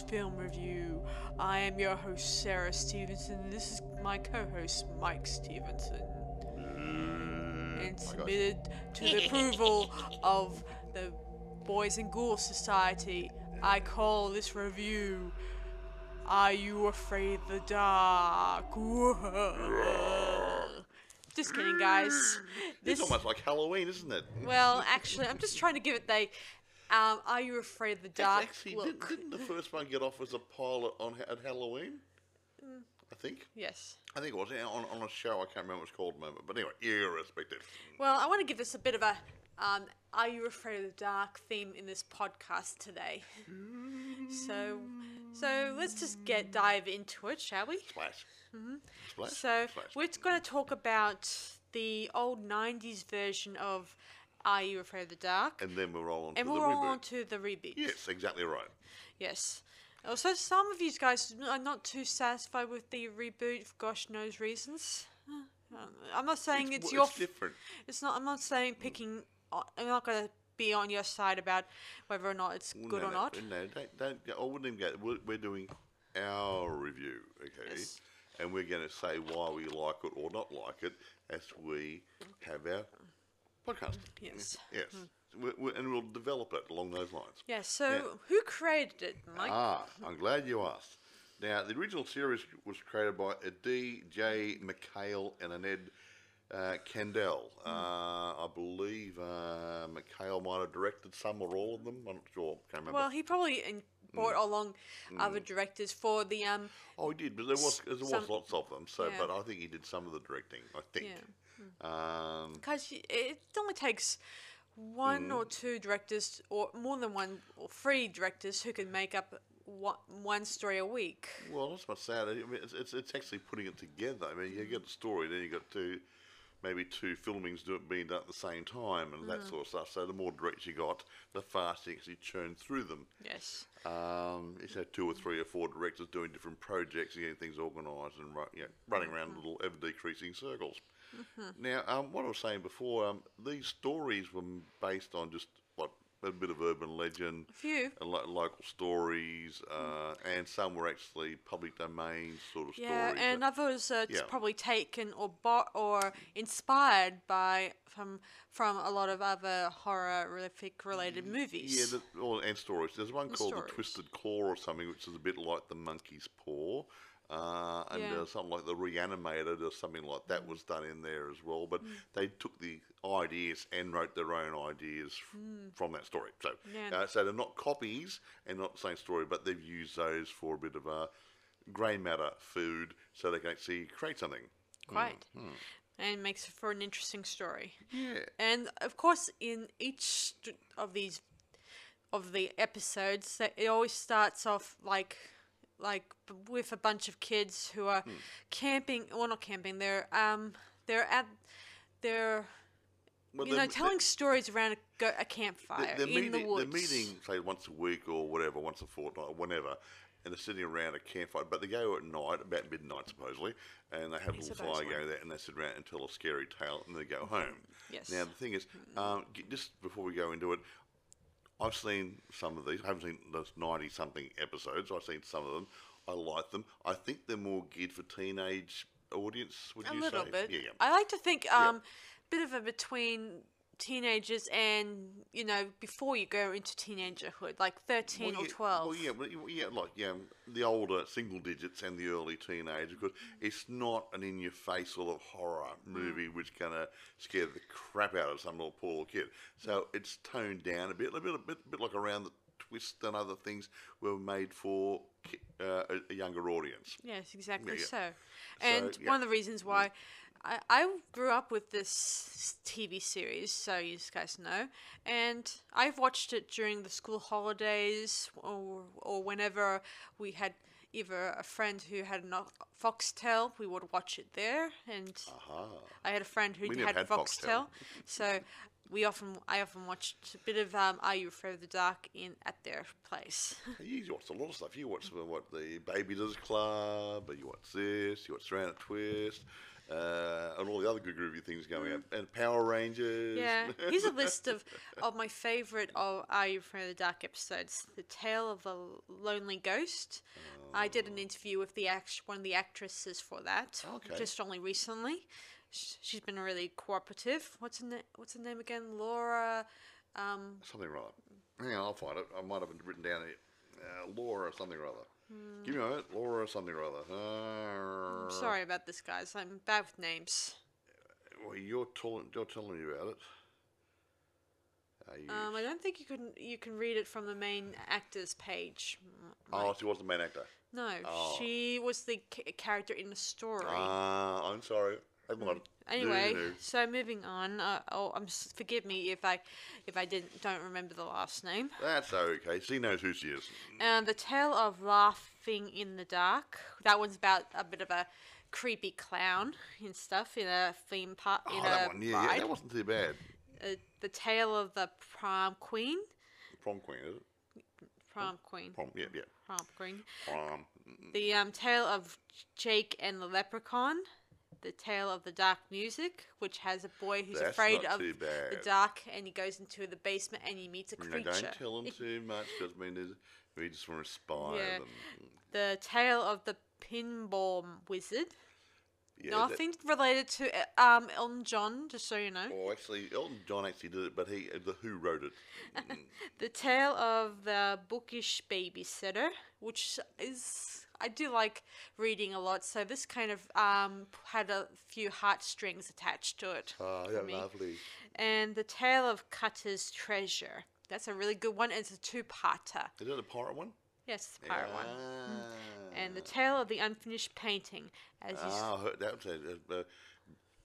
Film Review. I am your host, Sarah Stevenson, and this is my co host, Mike Stevenson. Mm, and submitted to the approval of the Boys and Ghouls Society, I call this review Are You Afraid of the Dark? Just kidding, guys. This... It's almost like Halloween, isn't it? Well, actually, I'm just trying to give it the um, Are You Afraid of the Dark Actually, look. didn't, didn't the first one get off as a pilot on at Halloween? Mm. I think. Yes. I think it was on, on a show. I can't remember what it's called moment. But anyway, irrespective. Well, I want to give this a bit of a um, Are You Afraid of the Dark theme in this podcast today. so, so let's just get dive into it, shall we? Splash. Splash. So Splash. we're going to talk about the old '90s version of Are You Afraid of the Dark, and then we'll roll on and to we'll the roll reboot. on to the reboot. Yes, exactly right. Yes. Also, some of you guys are not too satisfied with the reboot for gosh knows reasons. Uh, I'm not saying it's, well, your. it's different. It's not. I'm not saying picking. I'm not going to be on your side about whether or not it's good no, or no, not. No, don't, don't. I wouldn't even go. We're, we're doing our review, okay? Yes. And we're going to say why we like it or not like it as we have our podcast. Yes. Yes. We, we, and we'll develop it along those lines. Yeah. So Yeah. who created it, Mike? Ah, I'm glad you asked. Now, the original series was created by a D.J. MacHale and an Ed uh, Kandel. Hmm. Uh, I believe uh, MacHale might have directed some or all of them. I'm not sure. Can't remember. well, he probably in- brought along other directors for the um. oh, he did, but there was there was some- lots of them. So, yeah. but I think he did some of the directing. I think. Yeah. Um, Because it only takes one Mm. or two directors, or more than one or three directors, who can make up one, one story a week. well, that's not sad. I mean, it's, it's it's actually putting it together. I mean, you get the story, then you got two, maybe two filmings do, being done at the same time, and Mm. that sort of stuff. So the more directs you got, the faster you actually churn through them. Yes. Um, you had two or three or four directors doing different projects and getting things organised and you know, running around Mm-hmm. little ever decreasing circles. Now, um, what I was saying before, um, these stories were based on just what a bit of urban legend, A few. and lo- local stories, uh, and some were actually public domain sort of Yeah, stories. and that- others uh, yeah. probably taken or bought or inspired by from from a lot of other horrific related movies. Yeah, the, or, and stories. There's one And called stories. The Twisted Claw or something, which is a bit like The Monkey's Paw. Uh, and Yeah. Mm. uh, something like The Reanimated or something like that was done in there as well. But they took the ideas and wrote their own ideas f- from that story. So, Mm. Yeah. uh, so they're not copies and not the same story, but they've used those for a bit of a grey matter food so they can actually create something. Quite. And makes for an interesting story. Yeah. And of course, in each of these of the episodes, that it always starts off like like b- with a bunch of kids who are camping. Well, not camping. They're um they're at they're Well, you know telling stories around a, go- a campfire they're, in meeting, the woods. They're meeting, say, once a week or whatever, once a fortnight, or whenever, and they're sitting around a campfire. But they go at night, about midnight supposedly, and they have a little fire going there, and they sit around and tell a scary tale, and they go home. Yes. Now the thing is, um, g- just before we go into it, I've seen some of these. I haven't seen those ninety something episodes. I've seen some of them. I like them. I think they're more geared for teenage audience. Would a you little say? bit. Yeah, yeah. I like to think um bit of a between teenagers and you know before you go into teenagerhood, like thirteen Well, or yeah, twelve. Well, yeah, but yeah, like yeah, um, the older single digits and the early teenage, because it's not an in-your-face sort of horror mm. movie which gonna scare the crap out of some little poor little kid. So it's toned down a bit, a bit, a bit, bit like around the twist and other things were made for uh, a, a younger audience. Yes, exactly yeah. so. And yeah. one of the reasons why mm. I, I grew up with this TV series, so you guys know, and I've watched it during the school holidays or, or whenever we had either a friend who had a Foxtel, we would watch it there, and Aha. I had a friend who had, had Foxtel, Foxtel. so we often I often watched a bit of um, Are You Afraid of the Dark in at their place. You watched a lot of stuff. You watched what the Baby Does Club, or you watched this, you watched Round Twist, uh, and all the other good groovy things going up, and Power Rangers. Yeah, here's a list of, of my favorite of Are You Afraid of the Dark episodes. The Tale of the Lonely Ghost. I did an interview with the act- one of the actresses for that, Okay. just only recently. She's been really cooperative. What's her, na- what's her name again? Laura. Um, something or other. Hang on, I'll find it. I might have written down. Uh, Laura something or other. Give me a minute. Laura or something or other. Uh, I'm sorry about this, guys. I'm bad with names. Well, you're telling you're telling me about it. You, Um, I don't think you can you can read it from the main actors page. M- oh, she was the main actor. No, Oh. she was the ca- character in the story. Ah, I'm sorry. On. Anyway, so moving on. Uh, oh, I'm forgive me if I if I didn't don't remember the last name. That's okay. She knows who she is. And the tale of laughing in the dark. That one's about a bit of a creepy clown and stuff in a theme park in Oh, a that one. Yeah, yeah, that wasn't too bad. Uh, the tale of the prom queen. Prom queen, is it? Prom queen. Prom. Yeah, yeah. Prom queen. Prom. The um, tale of Jake and the leprechaun. The tale of the dark music, which has a boy who's That's afraid not of too the dark, and he goes into the basement and he meets a No, creature. don't tell them too much because I mean, there's, we just want to spy Yeah. them. The tale of the pinball wizard. Yeah, that- Nothing related to uh, um Elton John, just so you know. Oh, actually, Elton John actually did it, but he, the Who wrote it. Mm. The tale of the bookish babysitter, which is I do like reading a lot, so this kind of um had a few heartstrings attached to it. Oh, yeah, lovely. And the tale of Cutter's treasure. That's a really good one. It's a two-parter. Is it a pirate one? Yes, the pirate one. Ah. And the tale of the unfinished painting, as you s- Ah, that was a, uh,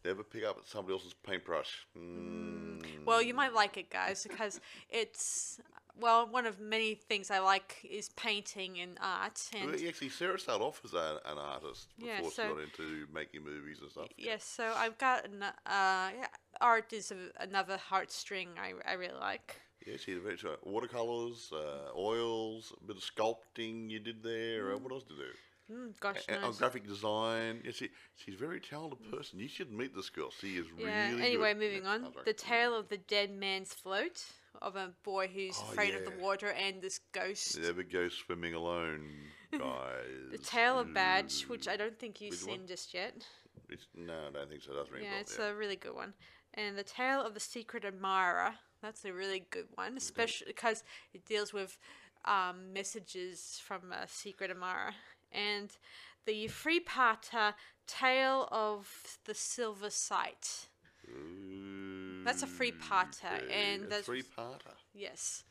never pick up somebody else's paintbrush. Mm. Well, you might like it, guys, because it's well one of many things I like is painting and art, and Well, actually, Sarah started off as a, an artist before Yeah, she got into making movies and stuff. yes. So I've got an, uh, yeah, art is a, another heartstring I, I really like. Yeah, she did very so watercolors, uh, oils, a bit of sculpting you did there. Uh, what else did you do? Mm, gosh knows. graphic design. Yeah, she, she's a very talented person. You should meet this girl. She is yeah. really anyway, good. moving Yeah, on. The tale of the dead man's float of a boy who's Oh, afraid of the water and this ghost. Never go swimming alone, guys. The tale of Badge, which I don't think you've Which one? seen just yet. It's, no, I don't think so. Ring a Yeah, it's yeah. a really good one. And the tale of the secret admirer. That's a really good one, especially because it deals with um, messages from a secret admirer. And the three-parter tale of the silver sight. That's a three-parter, Okay, and a that's- three-parter. Yes.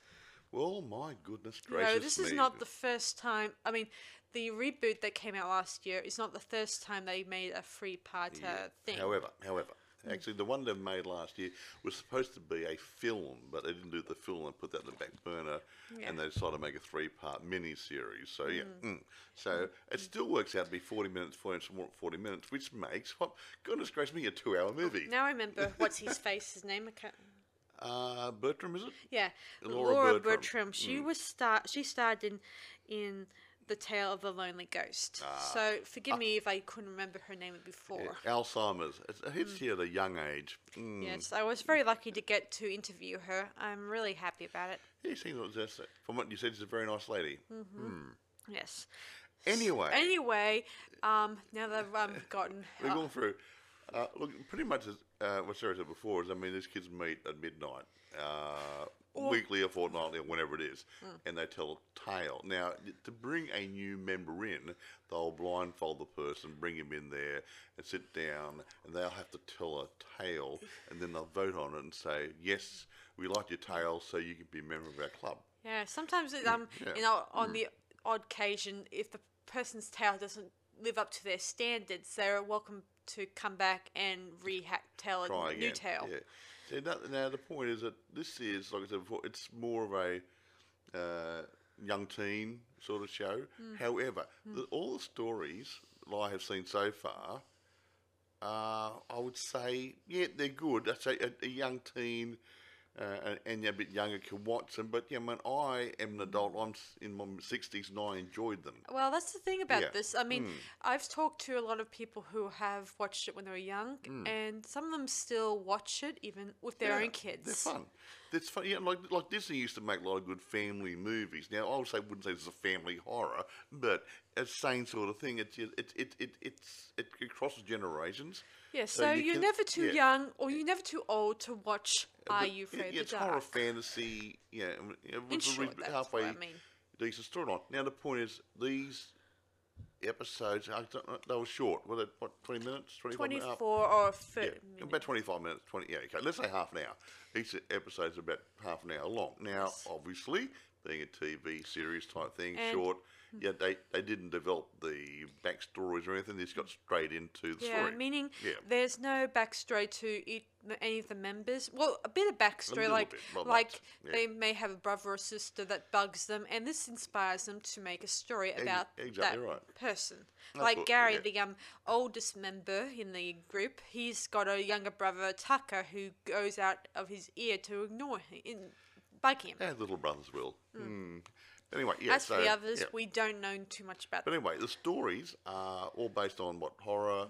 Well, my goodness gracious No, this is not the first time. I mean, the reboot that came out last year is not the first time they made a three-parter Yeah. thing. However, however, actually, the one they made last year was supposed to be a film, but they didn't do the film and put that in the back burner, Yeah. and they decided to make a three-part mini-series. So yeah, mm. so it still works out to be forty minutes, 40, 40 minutes, which makes what goodness gracious me a two-hour movie. Now I remember what's his face. His name. I can't. Uh, Bertram, is it? Yeah, Laura Laura, Bertram. Bertram. She was star. She starred in in the Tale of the Lonely Ghost. so forgive me if I couldn't remember her name before. Ah. Yeah, Alzheimer's. It's, it hits you at a young age. Mm. Yes, I was very lucky to get to interview her. I'm really happy about it. Yeah, she seems just, from what you said, she's a very nice lady. Hmm. Yes. Anyway, Anyway, um, now that I've um, gotten we're uh, going through. Uh, look, pretty much as uh, what Sarah said before is, I mean, these kids meet at midnight, uh, weekly or fortnightly or whenever it is, and they tell a tale. Now, to bring a new member in, they'll blindfold the person, bring him in there, and sit down, and they'll have to tell a tale, and then they'll vote on it and say, yes, we like your tale, so you can be a member of our club. Yeah, sometimes it, um, Yeah. you know, on the odd occasion, if the person's tale doesn't live up to their standards, they're welcome to come back and reha- tell a try new tale. Yeah. See, now, now the point is that this is, like I said before, it's more of a uh, young teen sort of show. Mm. However, the, all the stories that I have seen so far, uh, I would say, yeah, they're good. I'd say a, a young teen uh, and, and a bit younger can watch them. But yeah, man, I am an adult. I'm in my sixties and I enjoyed them. Well, that's the thing about Yeah. this. I mean, Mm. I've talked to a lot of people who have watched it when they were young, and some of them still watch it even with their Mm. Yeah, own kids. They're fun. It's fun. Yeah, like like Disney used to make a lot of good family movies. Now I would say wouldn't say it's a family horror, but it's the same sort of thing. It's it it it, it it's it, crosses generations. Yeah, So so, you you're can- never too yeah. young or you're never too old to watch uh, Are But You Afraid yeah, it's the horror fantasy. Yeah, and, you know, In a short, that's halfway I mean. decent storyline. Now the point is these episodes I don't know, they were short. Were they what twenty minutes? 25 minutes? 24 or Yeah, minutes. about 25 minutes. 20, yeah, okay. Let's say half an hour. Each episode's about half an hour long. Now, obviously, being a TV series type thing, And- short, yeah, they, they didn't develop the backstories or anything. They just got straight into the Yeah, story. meaning Yeah. there's no backstory to each, any of the members. Well, a bit of backstory, like bit, like yeah. they may have a brother or sister that bugs them, and this inspires them to make a story about exactly that right. person. That's like what- Gary, yeah. the um oldest member in the group, he's got a younger brother Tucker who goes out of his ear to ignore him, in, bug him. As little brothers will. Mm. Anyway, yeah. As for the others, yeah. we don't know too much about But anyway, the stories are all based on what horror,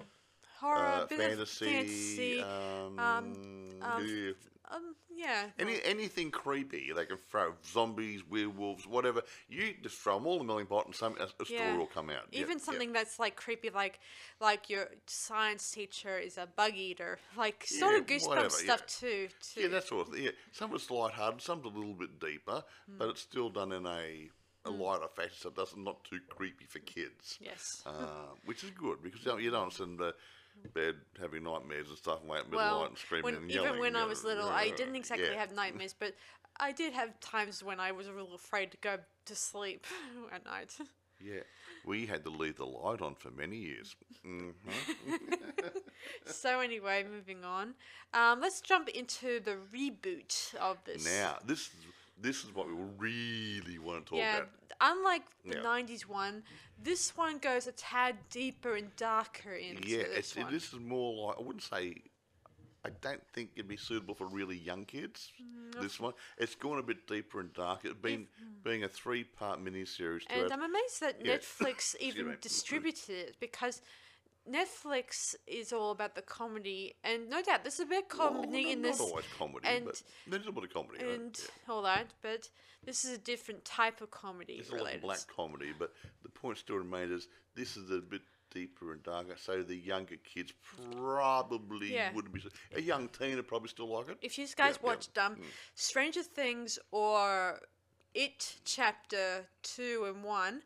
horror, uh, fantasy, fantasy. um, um, yeah. Um, yeah. Any anything creepy, they can throw zombies, werewolves, whatever. You just throw them all in the melting pot, and some a, a story Yeah. will come out. Even yeah. something that's like creepy, like like your science teacher is a bug eater, like sort of Yeah, goosebump whatever, stuff yeah. too. Too. Yeah, that sort of thing. Yeah, some of it's light-hearted, some's a little bit deeper, Hmm. but it's still done in a a lighter fashion, so it doesn't not too creepy for kids. yes. Uh, which is good because you don't, you don't sit the bed having nightmares and stuff and wake up middle of the well, night and screaming when, and even when I was little, I didn't exactly yeah. have nightmares, but I did have times when I was a little afraid to go to sleep at night. Yeah, we had to leave the light on for many years. hmm so anyway, moving on. Um, let's jump into the reboot of this. Now, this is this is what we really want to talk about. Yeah, about. unlike the Yeah. '90s one, this one goes a tad deeper and darker into Yeah, this it's, one. this is more like I wouldn't say. I don't think it'd be suitable for really young kids. Mm, This one, it's gone a bit deeper and darker. Being being a three-part miniseries to And. I'm amazed that Yeah. Netflix even distributed it because Netflix is all about the comedy, and no doubt there's a bit of Well, comedy not, in not this, always comedy, and- but there's a bit of comedy. and yeah. all that. But this is a different type of comedy It's a lot of black comedy, but the point still remains is this is a bit deeper and darker. So the younger kids probably Yeah. wouldn't be. A young teen would probably still like it. If you guys yeah. watched um, Stranger Things or It Chapter Two and One,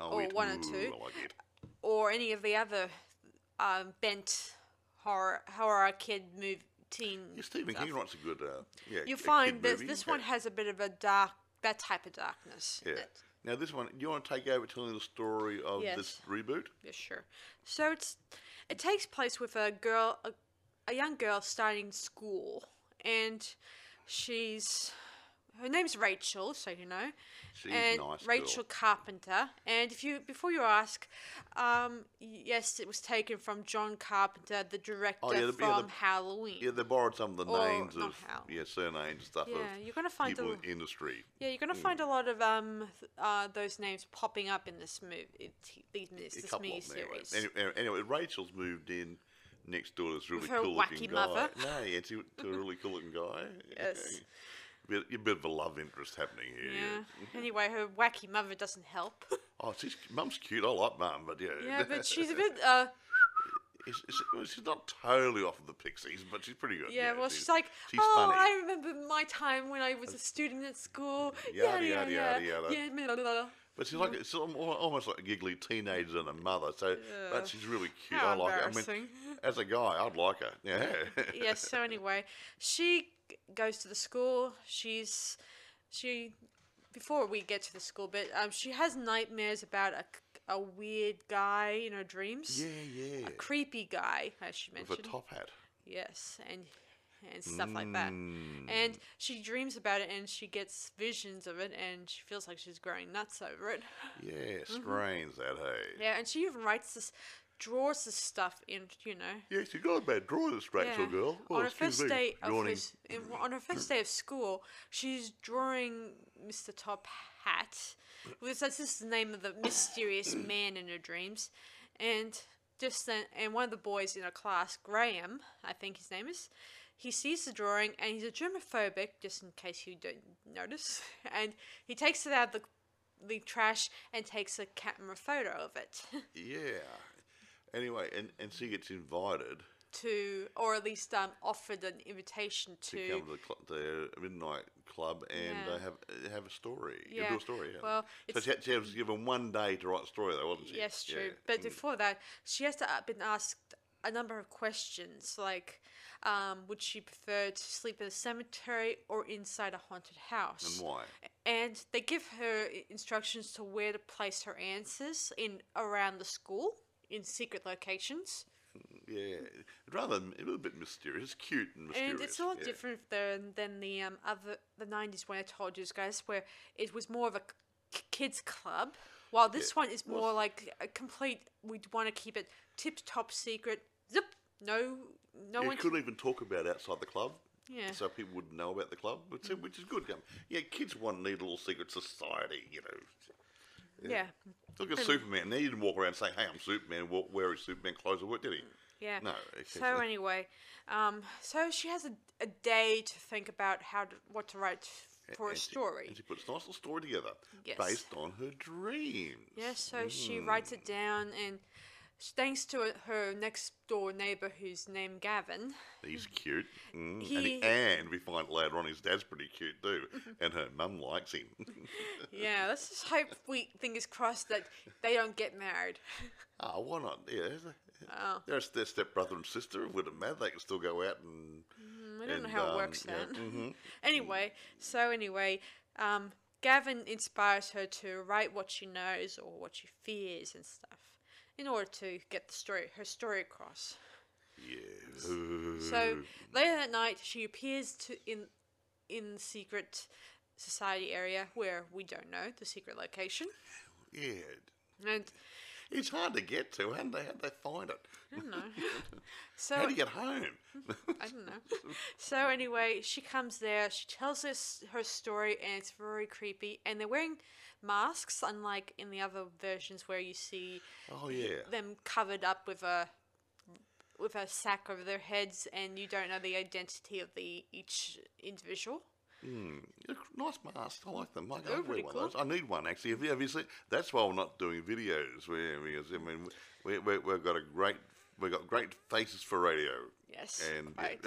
Oh, or it- one and two. Like or any of the other um, bent horror horror kid move teen. Yeah, Stephen stuff. King writes a good. Uh, yeah, You find this movie. this Yeah. one has a bit of a dark that type of darkness. Yeah. Now this one, do you want to take over telling the story of this Yes. reboot? Yeah, sure. So it's it takes place with a girl, a, a young girl starting school, and she's her name's Rachel, so you know, She's and nice girl. Rachel Carpenter. And if you before you ask, um, yes, it was taken from John Carpenter, the director Oh, yeah, the- yeah, from the- Halloween. Yeah, they borrowed some of the Or names of how. yeah surnames and stuff Yeah, of you're gonna find people a- in the industry. Yeah, you're gonna Hmm. find a lot of um uh, those names popping up in this movie, these this, A this couple mini of them anyway. series. Anyway, anyway, Rachel's moved in next door to this really her cool looking guy. No, yeah, to, to a really cool looking guy. Yes. Bit, a bit of a love interest happening here. Yeah. Anyway, her wacky mother doesn't help. Oh, she's mum's cute. I like mum, but yeah. Yeah, but she's a bit uh It's- it's- well, she's not totally off of the Pixies, but she's pretty good. yeah, well she's like she's Oh, funny. I remember my time when I was a student at school. Yada, Yada yada, yada yada, Yeah, blah, blah. But she's like it's al- almost like a giggly teenager and a mother. So, Yeah. but she's really cute. How I like her. I mean, as a guy, I'd like her. Yeah. yes, so anyway, she goes to the school. She's she before we get to the school but um, she has nightmares about a, a weird guy in her dreams. yeah, yeah. A creepy guy, as she mentioned. With a top hat. Yes, and and stuff like that. Mm. And she dreams about it, and she gets visions of it, and she feels like she's growing nuts over it. Yeah, strains that hey. Yeah, and she even writes this draws this stuff in, you know. Yes, you got a bad drawing this Rachel girl. Oh, on her excuse first me. day of his, on her first day of school, she's drawing Mr. Top Hat. Because that's just the name of the mysterious man in her dreams, and just then, and one of the boys in her class, Graham, I think his name is, he sees the drawing and he's a germophobic, just in case you don't notice, and he takes it out of the the trash and takes a camera photo of it Yeah. Anyway, and, and she gets invited to, or at least um, offered an invitation to to. come to the, cl- the midnight club and Yeah. uh, have uh, have a story. Yeah. a story. Yeah. Well, so she, had- she was given one day to write a story, though, wasn't she? Yes, true. Yeah. But Mm. before that, she has to, uh, been asked a number of questions, like um, would she prefer to sleep in a cemetery or inside a haunted house? and why? And they give her instructions to where to place her answers in around the school in secret locations. Yeah, rather a little bit mysterious, cute and mysterious. And it's a lot yeah. different than than the um, other the nineties when I told you guys, where it was more of a k- kids club. While this one is more like a complete. We want to keep it tip top secret. Zip. No, no You one. couldn't even talk about outside the club. Yeah. So people wouldn't know about the club, which, which is good. Um, Yeah, kids want need a little secret society, you know. yeah, Look at Superman. Now you didn't walk around saying, "Hey, I'm Superman." Walk, wear his Superman clothes at work, did he? yeah. No. So anyway, um, so she has a, a day to think about how to, what to write for a and she- story. and she puts a nice little story together Yes. based on her dreams. Yes, so Mm. she writes it down, and thanks to her next door neighbor, who's named Gavin, He's cute. Mm. and, He- he, and we find later on his dad's pretty cute too. and her mum likes him. Yeah, let's just hope we fingers crossed that they don't get married. oh, why not? Yeah. Oh, They're their stepbrother and sister. It wouldn't matter. They can still go out and. Mm, I don't know and, how it um, works yeah, then. mhm. Anyway, so anyway, um, Gavin inspires her to write what she knows or what she fears and stuff, in order to get the story, her story across. Yes. So later that night, she appears to in in the secret society area where we don't know the secret location, Yeah. and It's hard to get to. How'd they, how'd they find it? I don't know. So How do you get home? I don't know. So anyway, she comes there. She tells us her story, and it's very creepy. And they're wearing masks, unlike in the other versions where you see oh, yeah. them covered up with a with a sack over their heads, and you don't know the identity of the each individual. Mm, nice masks. I like them. I, wear one cool. of those. I need one actually. Have you, have you seen? That's why we're not doing videos. We, because I mean, we, we, we've got a great, we've got great faces for radio Yes, and right.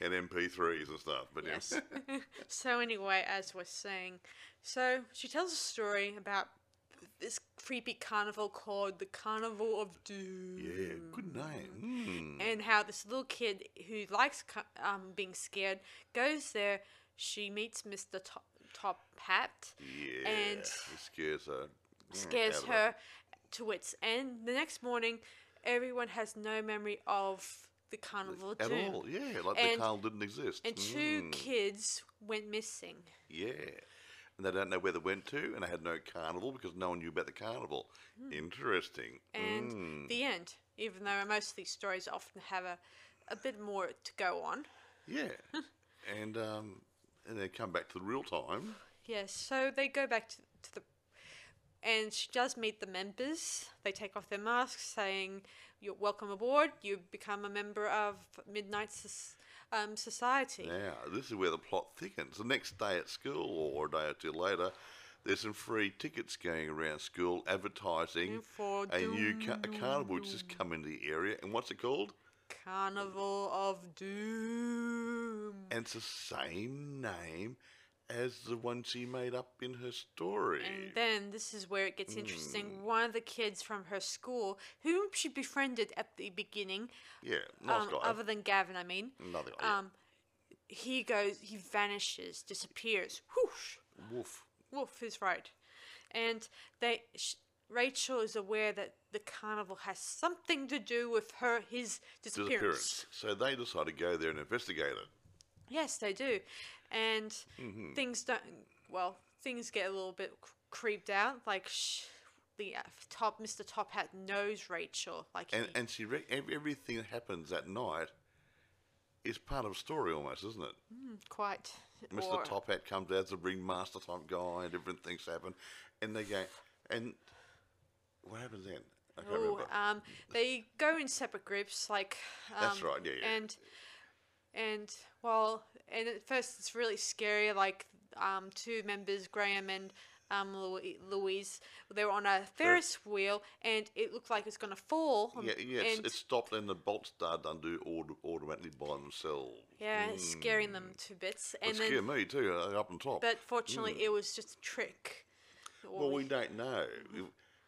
and MP3s and stuff. But Yes. yeah. so anyway, as we're saying, so she tells a story about this creepy carnival called the Carnival of Doom. yeah, good name. Mm. and how this little kid who likes um, being scared goes there. She meets Mr. Top, Top Hat, Yeah, and scares her. Mm, scares her to its end. The next morning, everyone has no memory of the Carnival of At Doom. all, yeah, like And- the carnival didn't exist. And two Mm, kids went missing. Yeah. And they don't know where they went to, and they had no carnival because no one knew about the carnival. Interesting. Hmm. And Mm. the end, even though most of these stories often have a, a bit more to go on. Yeah. and um, and then come back to the real time. Yes, so they go back to, to the. And she does meet the members. They take off their masks, saying, You're welcome aboard. You become a member of Midnight um, Society. Now, this is where the plot thickens. The next day at school, or a day or two later, there's some free tickets going around school advertising For a new ca- a carnival which has come into the area. And what's it called? Carnival of Doom. And it's the same name as the one she made up in her story. And then this is where it gets Hmm. interesting. One of the kids from her school, whom she befriended at the beginning, yeah, nice um, guy. other than Gavin, I mean, Another guy. yeah. um, he goes, he vanishes, disappears. Whoosh! Woof. Wolf is right, and they sh- Rachel is aware that the carnival has something to do with her his disappearance. Disappearance. So they decide to go there and investigate it. Yes, they do, and Mm-hmm. things don't. Well, things get a little bit creeped out. Like sh- the uh, top Mr. Top Hat knows Rachel. Like And he, and she re- everything that happens that night is part of a story almost, isn't it? quite. Mr. or- Top Hat comes out to bring Master Top Guy and different things happen, and they go and what happens then? I can't Ooh, remember. um, they go in separate groups, like um, That's right, yeah, yeah. and and well, and at first it's really scary. Like um, two members, Graham and um, Louise, they were on a Ferris wheel, and it looked like it's gonna fall. yeah, yeah, it's, and it stopped and the bolts started undo auto- automatically by themselves. yeah, it's scaring them to bits. And It then, scared me too, uh, up on top. but fortunately, it was just a trick. Well, we don't know.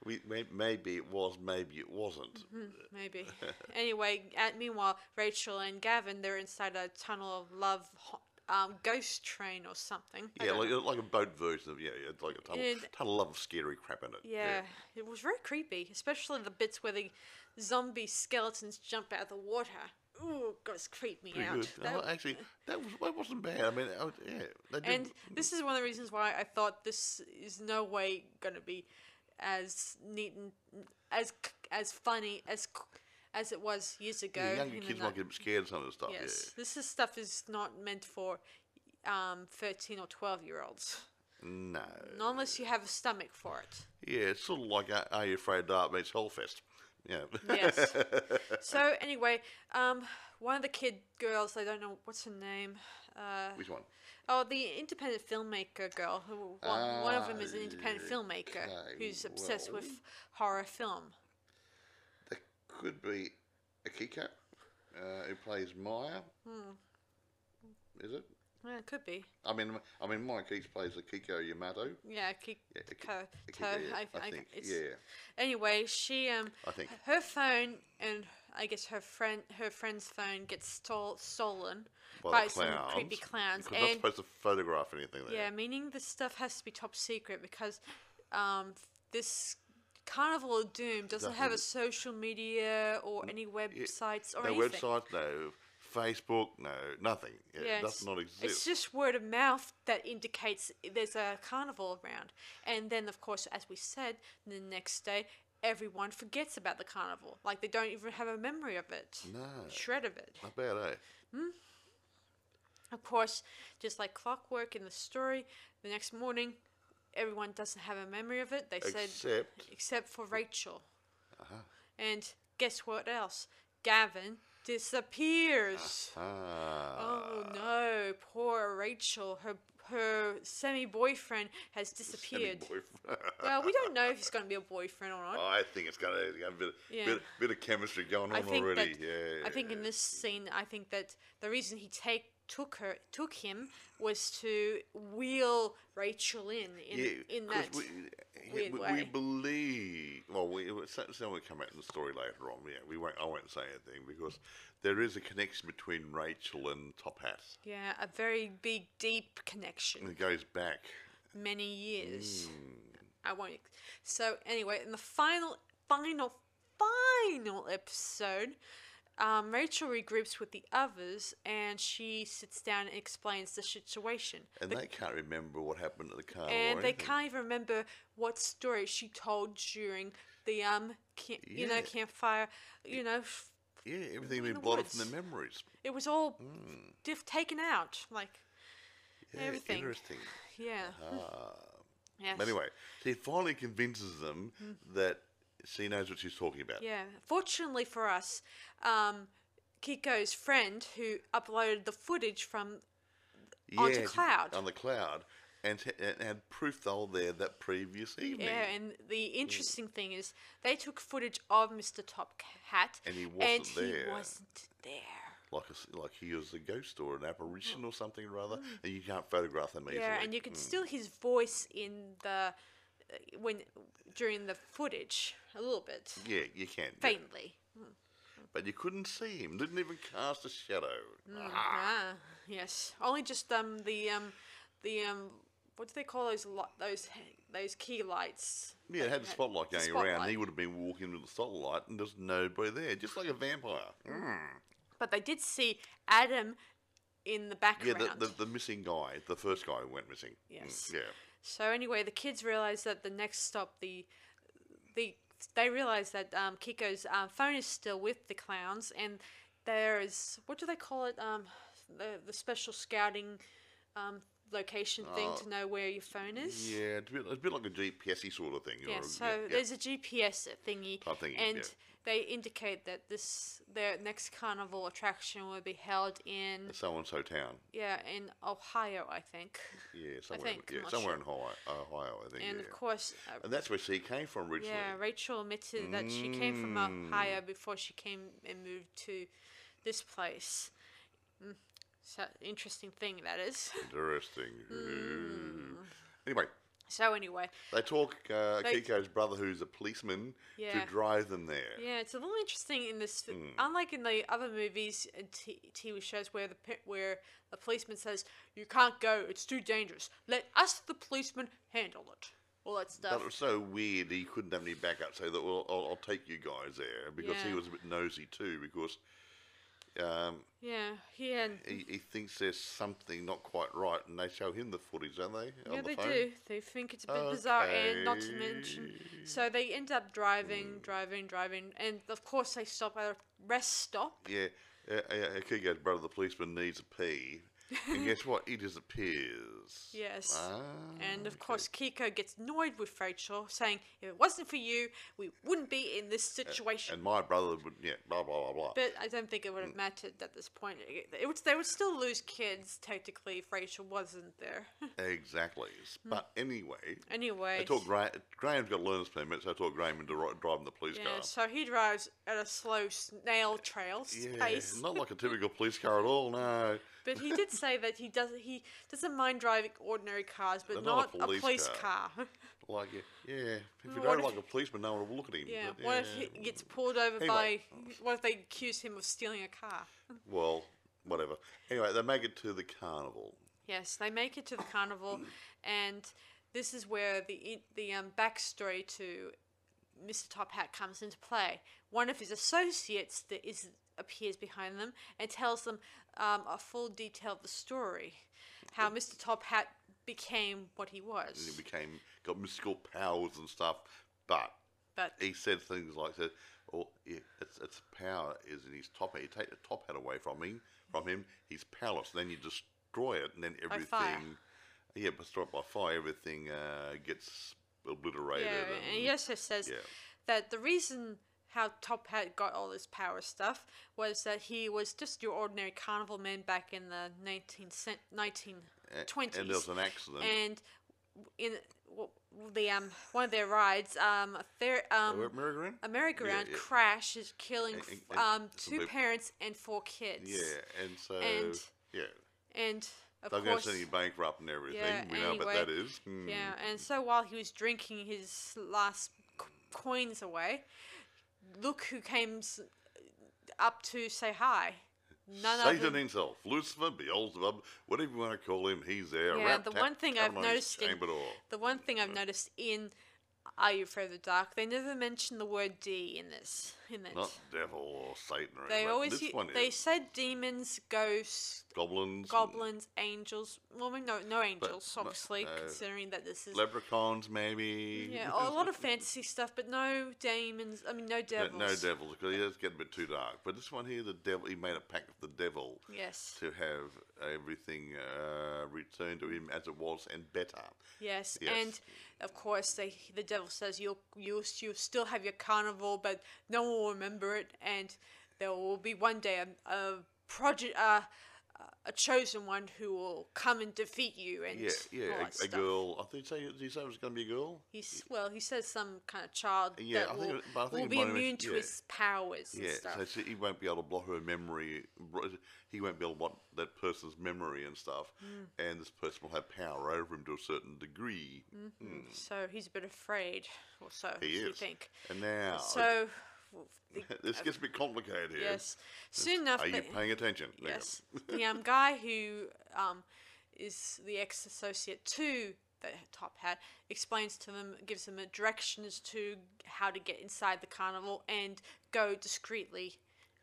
We, maybe it was, maybe it wasn't. Maybe. anyway, at, meanwhile, Rachel and Gavin, they're inside a tunnel of love um, ghost train or something. I Yeah, like, know. like a boat version of yeah, yeah it's like a tunnel, And- tunnel of scary crap in it. yeah, it was very creepy, especially the bits where the zombie skeletons jump out of the water. Ooh, God, it's creeped me pretty out. good. That- Oh, actually, that was that wasn't bad. I mean, was- yeah, and this is one of the reasons why I thought this is no way gonna be as neat and as as funny as as it was years ago. yeah, younger kids might get scared of some of the stuff. Yes, this is stuff is not meant for um, thirteen or twelve year olds. No, Not unless you have a stomach for it. yeah, it's sort of like Are You Afraid of Dark meets Hellfest. Yeah, Yes. so anyway, um, one of the kid girls, I don't know what's her name. Uh, which one? Oh, the independent filmmaker girl. Who, one, one of them is an independent Ah, filmmaker okay, who's obsessed well- with horror film. That could be Akiko, uh, who plays Maya. Hmm. Is it? Yeah, it could be. I mean, I mean, Mike Keats plays Akiko Yamato. Yeah, Ki- Yeah, Aki- Ko- Akiko, To- yeah, I, I think. it's- Yeah, Anyway, she um I think. her phone and I guess her friend her friend's phone gets stole, stolen By, by the some clowns. creepy clowns Because not and supposed to photograph anything there. yeah, meaning this stuff has to be top secret because um this Carnival of Doom doesn't have a Doesn't- social media or any websites or no anything. websites, no Facebook, no nothing. Yeah, Yeah, it does it's- not exist. It's just word of mouth that indicates there's a carnival around. And then, of course, as we said, the next day, everyone forgets about the carnival. Like they don't even have a memory of it. No. Shred of it. not bad, eh? Of course, just like clockwork in the story, the next morning, everyone doesn't have a memory of it. They said, Except, except for Rachel. Uh-huh. And guess what else? Gavin disappears. ah, Oh no, poor Rachel. Her her semi boyfriend has disappeared. semi-boyfriend. Well, we don't know if he's going to be a boyfriend or not. I think it's gonna have a bit, Yeah. bit, bit of chemistry going on already. that yeah. I think in this scene, I think that the reason he take took her took him was to wheel Rachel in in, yeah, in that we, weird we, way. we believe. Well, we some will come out in the story later on. Yeah, we won't. I won't say anything because there is a connection between Rachel and Top Hat. yeah, a very big deep connection. And it goes back. many years. Mm. I won't. So anyway, in the final, final, final episode, um, Rachel regroups with the others, and she sits down and explains the situation. And The- they can't remember what happened at the carnival. and they can't even remember what story she told during the um, camp, you know, campfire. You know, f- Yeah, everything in been blotted from their memories. it was all Hmm. diff- taken out. Like, Yeah, Everything. interesting. yeah, Ah. yes. Anyway, he finally convinces them that she knows what she's talking about. Yeah. Fortunately for us, um, Kiko's friend who uploaded the footage from onto cloud. On the cloud. And, and had proof they were there that previous evening. yeah, and the interesting thing is they took footage of Mr. Top Hat, And he wasn't he there. wasn't there. like, a like he was a ghost or an apparition or something or other. And you can't photograph them easily. Mm. Yeah, and you could Mm. still his voice in the when during the footage a little bit Yeah, you can. yeah. faintly. But you couldn't see him. Didn't even cast a shadow. Ah, yes. Only just um the um the um what do they call those li- those those key lights? Yeah, it had the spotlight going around. He would have been walking with the spotlight, and there's nobody there, just like a vampire. Mm. But they did see Adam in the Yeah, background. the, the, the missing guy, the first guy who went missing. Mm, Yes. Yeah. So anyway, the kids realize that the next stop, the the they realize that um, Kiko's um, phone is still with the clowns, and there is what do they call it? Um, the the special scouting um, location thing to know where your phone is. Yeah, it's a bit, it's a bit like a GPS sort of thing. Yeah, or- so yeah, there's a GPS thingy, Type thingy, and yeah. they indicate that this their next carnival attraction will be held in so and so town. yeah in Ohio, I think. Yeah, somewhere, think, I'm yeah, not somewhere in Ohio, Ohio, I think. And yeah. of course, uh, and that's where she came from originally. yeah, Rachel admitted that she came from Mm. Ohio before she came and moved to this place. Mm. So interesting thing that is. Interesting. Mm. Anyway, So anyway, they talk uh, They- Kiko's brother, who's a policeman, Yeah. to drive them there. Yeah, it's a little interesting in this. Hmm. Unlike in the other movies and t- TV shows where the where the policeman says you can't go, it's too dangerous. Let us, the policeman, handle it. All that stuff. That was so weird. He couldn't have any backup. So that, well, I'll, I'll take you guys there because he was a bit nosy too. Because um, yeah, he and he, he thinks there's something not quite right, and they show him the footage, don't they? yeah, the they phone? do. They think it's a bit bizarre, and not to mention, so they end up driving, Hmm. driving, driving, and of course they stop at a rest stop. Yeah, uh, uh, Kiko's brother, the policeman, needs a pee, and guess what? He disappears. Yes. Ah, And of okay. course, Kiko gets annoyed with Rachel, saying, "If it wasn't for you, we wouldn't be in this situation." And my brother would, yeah, blah blah blah blah. But I don't think it would have mattered at this point. It, it would, they would still lose kids, technically, if Rachel wasn't there. Exactly. But anyway, anyway. they talk Gra- Graham's got a learner's permit, so I taught Graham into ri- driving the police yeah, car. so he drives at a slow snail trail Yeah, pace. not like a typical police car at all. No, But he did say that he doesn't he doesn't mind driving ordinary cars, but not, not a police police car. car. like yeah, yeah. If you What drove if- like a policeman, no one will look at him. yeah. but What if he gets pulled over Anyway. by? What if they accuse him of stealing a car? Well, whatever. Anyway, they make it to the carnival. Yes, they make it to the carnival, and this is where the the um, backstory to Mr. Top Hat comes into play. One of his associates that is appears behind them and tells them um, a full detail of the story, how Mr. Top Hat became what he And was. he became got mystical powers and stuff. But But he said things like that. Oh, yeah, its its power is in his top hat. You take the top hat away from him, from him, he's powerless. Then you destroy it, and then everything. Yeah, destroy it by fire. Everything uh, gets obliterated. yeah, and, and he also says yeah. that the reason how Top Hat got all this power stuff was that he was just your ordinary carnival man back in the 19 cent, 1920s. and there was an accident. and in w- the um one of their rides, um, their um Where- merry-go-round? a merry-go-round Yeah, yeah. crashes, killing And- and- um two the- parents and four kids. Yeah, and so And- yeah, and of they're going course, to send you bankrupt and everything. Yeah, we know what that is. Hmm. yeah, and so while he was drinking his last coins away, look who came up to say hi. None Satan other himself, Lucifer, Beelzebub, whatever you want to call him, he's there. Yeah, the one thing I've him on his noticed in- The one thing I've noticed in Are You Afraid of the Dark, they never mention the word D in this. In this. Not devil or Satan or they anything. always This u- one they is said demons, ghosts, goblins, goblins, angels. Well, I mean, no, no angels, no, obviously, no. considering that this is leprechauns, maybe. yeah, a lot of fantasy stuff, but no demons. I mean, no No- devils. No devils, because he does get a bit too dark. But this one here, the devil, he made a pact with the devil Yes, to have everything uh, returned to him as it was and better. yes, Yes. and of course, they the devil says you'll you'll you'll still have your carnival, but no one will remember it, and there will be one day a, a project. Uh, a chosen one who will come and defeat you and Yeah, yeah, a, a girl. I think say, did you say it was going to be a girl? He's well. He says some kind of child Yeah, that I think will, it- but I think will be immune to yeah. his powers and Yeah, stuff. so he won't be able to block her memory. He won't be able to block that person's memory and stuff. Mm. And this person will have power over him to a certain degree. So he's a bit afraid, or so He you is. think. And now, So, w- the- this gets a bit complicated here. yes, soon enough. Are you paying attention? There you go. yes, the um guy who um is the ex associate to the top hat explains to them, gives them a directions to how to get inside the carnival and go discreetly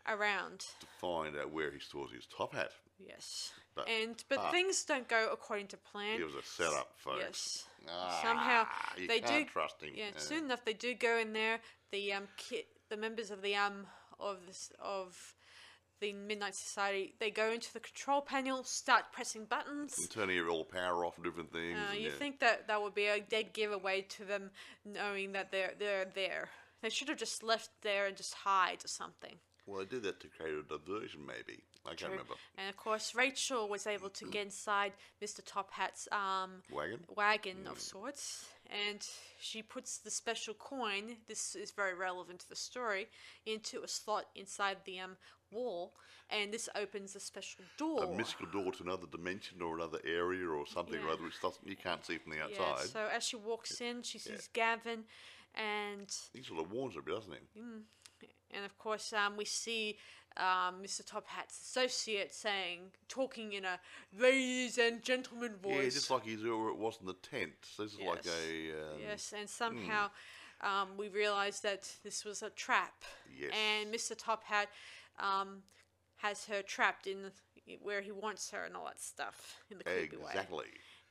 around. To find out where he stores his top hat. Yes. But, and but ah, things don't go according to plan. it was a setup, folks. Yes. Ah, Somehow you they can't do trust him. Yeah, Uh, soon enough they do go in there. The um ki- the members of the um of this of the Midnight Society they go into the control panel, start pressing buttons. and turning all power off and different things. Uh, and you yeah. think that that would be a dead giveaway to them knowing that they're they're there. They should have just left there and just hide or something. Well, they did that to create a diversion, maybe. I can't True. remember. And of course, Rachel was able to get inside Mr. Top Hat's um, Wagon? wagon of sorts, and she puts the special coin. This is very relevant to the story into a slot inside the um, wall, and this opens a special door. A mystical door to another dimension or another area or something or other which doesn't, you can't see from the yeah. outside. So as she walks in, she sees Gavin, and he sort of warns her doesn't he? and of course um, we see um, Mr. Top Hat's associate saying, talking in a ladies and gentlemen voice. Yeah, just like he's where it was in the tent. So this is like a. Um, Yes, and somehow um, we realized that this was a trap. Yes. And Mr. Top Hat um, has her trapped in the, where he wants her and all that stuff in the creepy way. Exactly.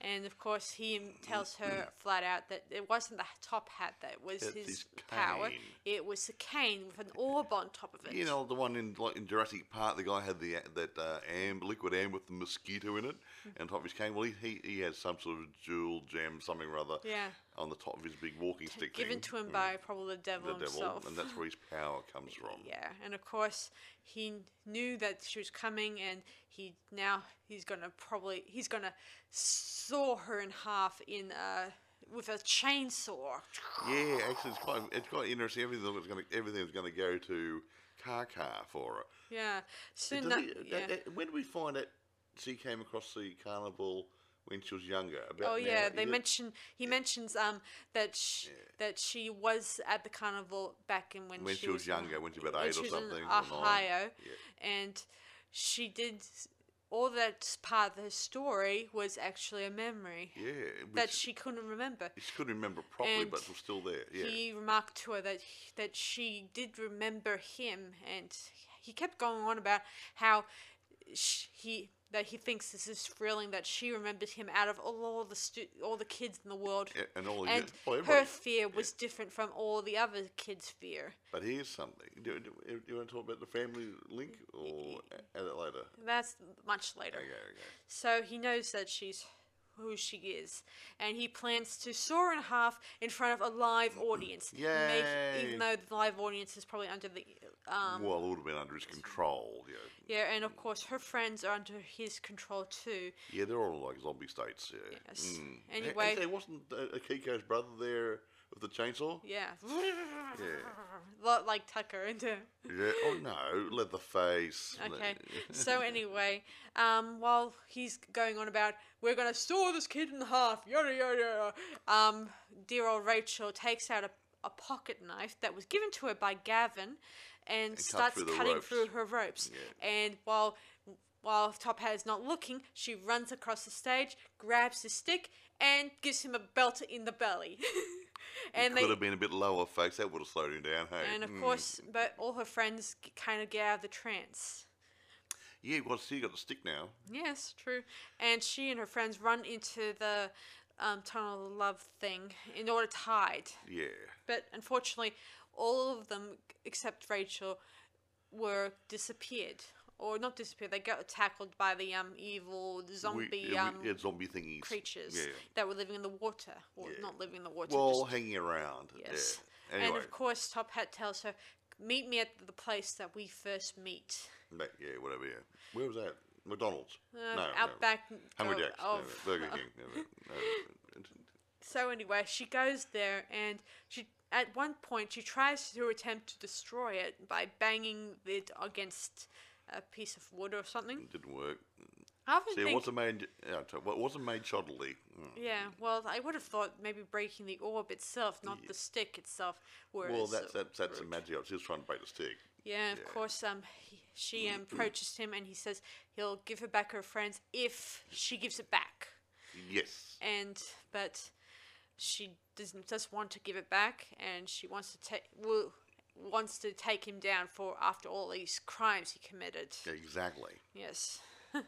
And of course, he tells her flat out that it wasn't the top hat that was It's his his power. cane. It was the cane with an orb on top of it. You know the one in like in Jurassic Park, the guy had the that uh, amber, liquid amber with the mosquito in it, Mm. and top of his cane. Well, he, he he has some sort of jewel gem, something or other, Yeah. On the top of his big walking stick. Given thing. to him Mm. by probably the devil the devil, himself. and that's where his power comes from. Yeah, and of course he knew that she was coming, and he now he's gonna probably he's gonna saw her in half in uh with a chainsaw. Yeah, actually, it's quite it's quite interesting. Everything was going to everything was to go to car car for her. Yeah, Does that, he- yeah. uh, uh, when did we find it? she came across the carnival when she was younger? About Oh yeah, they it? mention he mentions um that sh- that she was at the carnival back in when, When she was in- younger, when she was about eight she or was in something, nine. Ohio, Yeah. and she did all that part of her story was actually a memory Yeah, that she couldn't remember. she couldn't remember properly, and but it was still there. Yeah, He remarked to her that that she did remember him, and he kept going on about how sh- he that he thinks this is thrilling that she remembered him out of all, the stu- all the kids in the world, Yeah, and all and well, her fear was different from all the other kids' fear. But here's something. Do, do, do you want to talk about the family link or add it later? That's much later. Okay, okay. So he knows that she's who she is, and he plans to saw her in half in front of a live audience. Make, even though the live audience is probably under the um, well, it would have been under his control. Yeah, Yeah, and of course her friends are under his control too. yeah, they're all like zombie states. Yeah. Yes. Mm. Anyway- Actually, wasn't uh, Akiko's brother there with the chainsaw? Yeah. Yeah. Lot like Tucker and uh, Yeah. Oh no, Leatherface. Okay. So anyway, um, while he's going on about we're gonna saw this kid in half, yada yada yada, um, dear old Rachel takes out a, a pocket knife that was given to her by Gavin, and, cuts starts through cutting ropes. through her ropes. Yeah. And while while Top Hat is not looking, she runs across the stage, grabs his stick, and gives him a belt in the belly. and Could they have been a bit lower, folks. That would have slowed him down. Hey. and of Mm. course, but all her friends kind of get out of the trance. Yeah, well, see, you got the stick now. Yes, true. And she and her friends run into the um, tunnel of love thing in order to hide. Yeah. But unfortunately, all of them except Rachel were disappeared. Or not disappear. they got tackled by the um evil zombie yeah, um we- yeah, zombie thingies. creatures Yeah. that were living in the water. Or Yeah. not living in the water. Well, just, hanging around. yes. Yeah. And of course, Top Hat tells her, Meet me at the place that we first meet. but yeah, whatever. Yeah. Where was that? McDonald's. Uh, no, Outback. no. Hungry Jack's. oh, no, Burger King. No, no. So anyway, she goes there and she at one point she tries to attempt to destroy it by banging it against a piece of wood or something. It didn't work. I See, it wasn't made. Yeah, well, it wasn't made shoddily. Mm. yeah, well, I would have thought maybe breaking the orb itself, not the stick itself. Well, that's that's that's the rude. magic. She was trying to break the stick. Yeah, of yeah. course. Um, he, she um, approaches him and he says he'll give her back her friends if she gives it back. Yes. and but she doesn't just want to give it back and she wants to take will wants to take him down for after all these crimes he committed Exactly. yes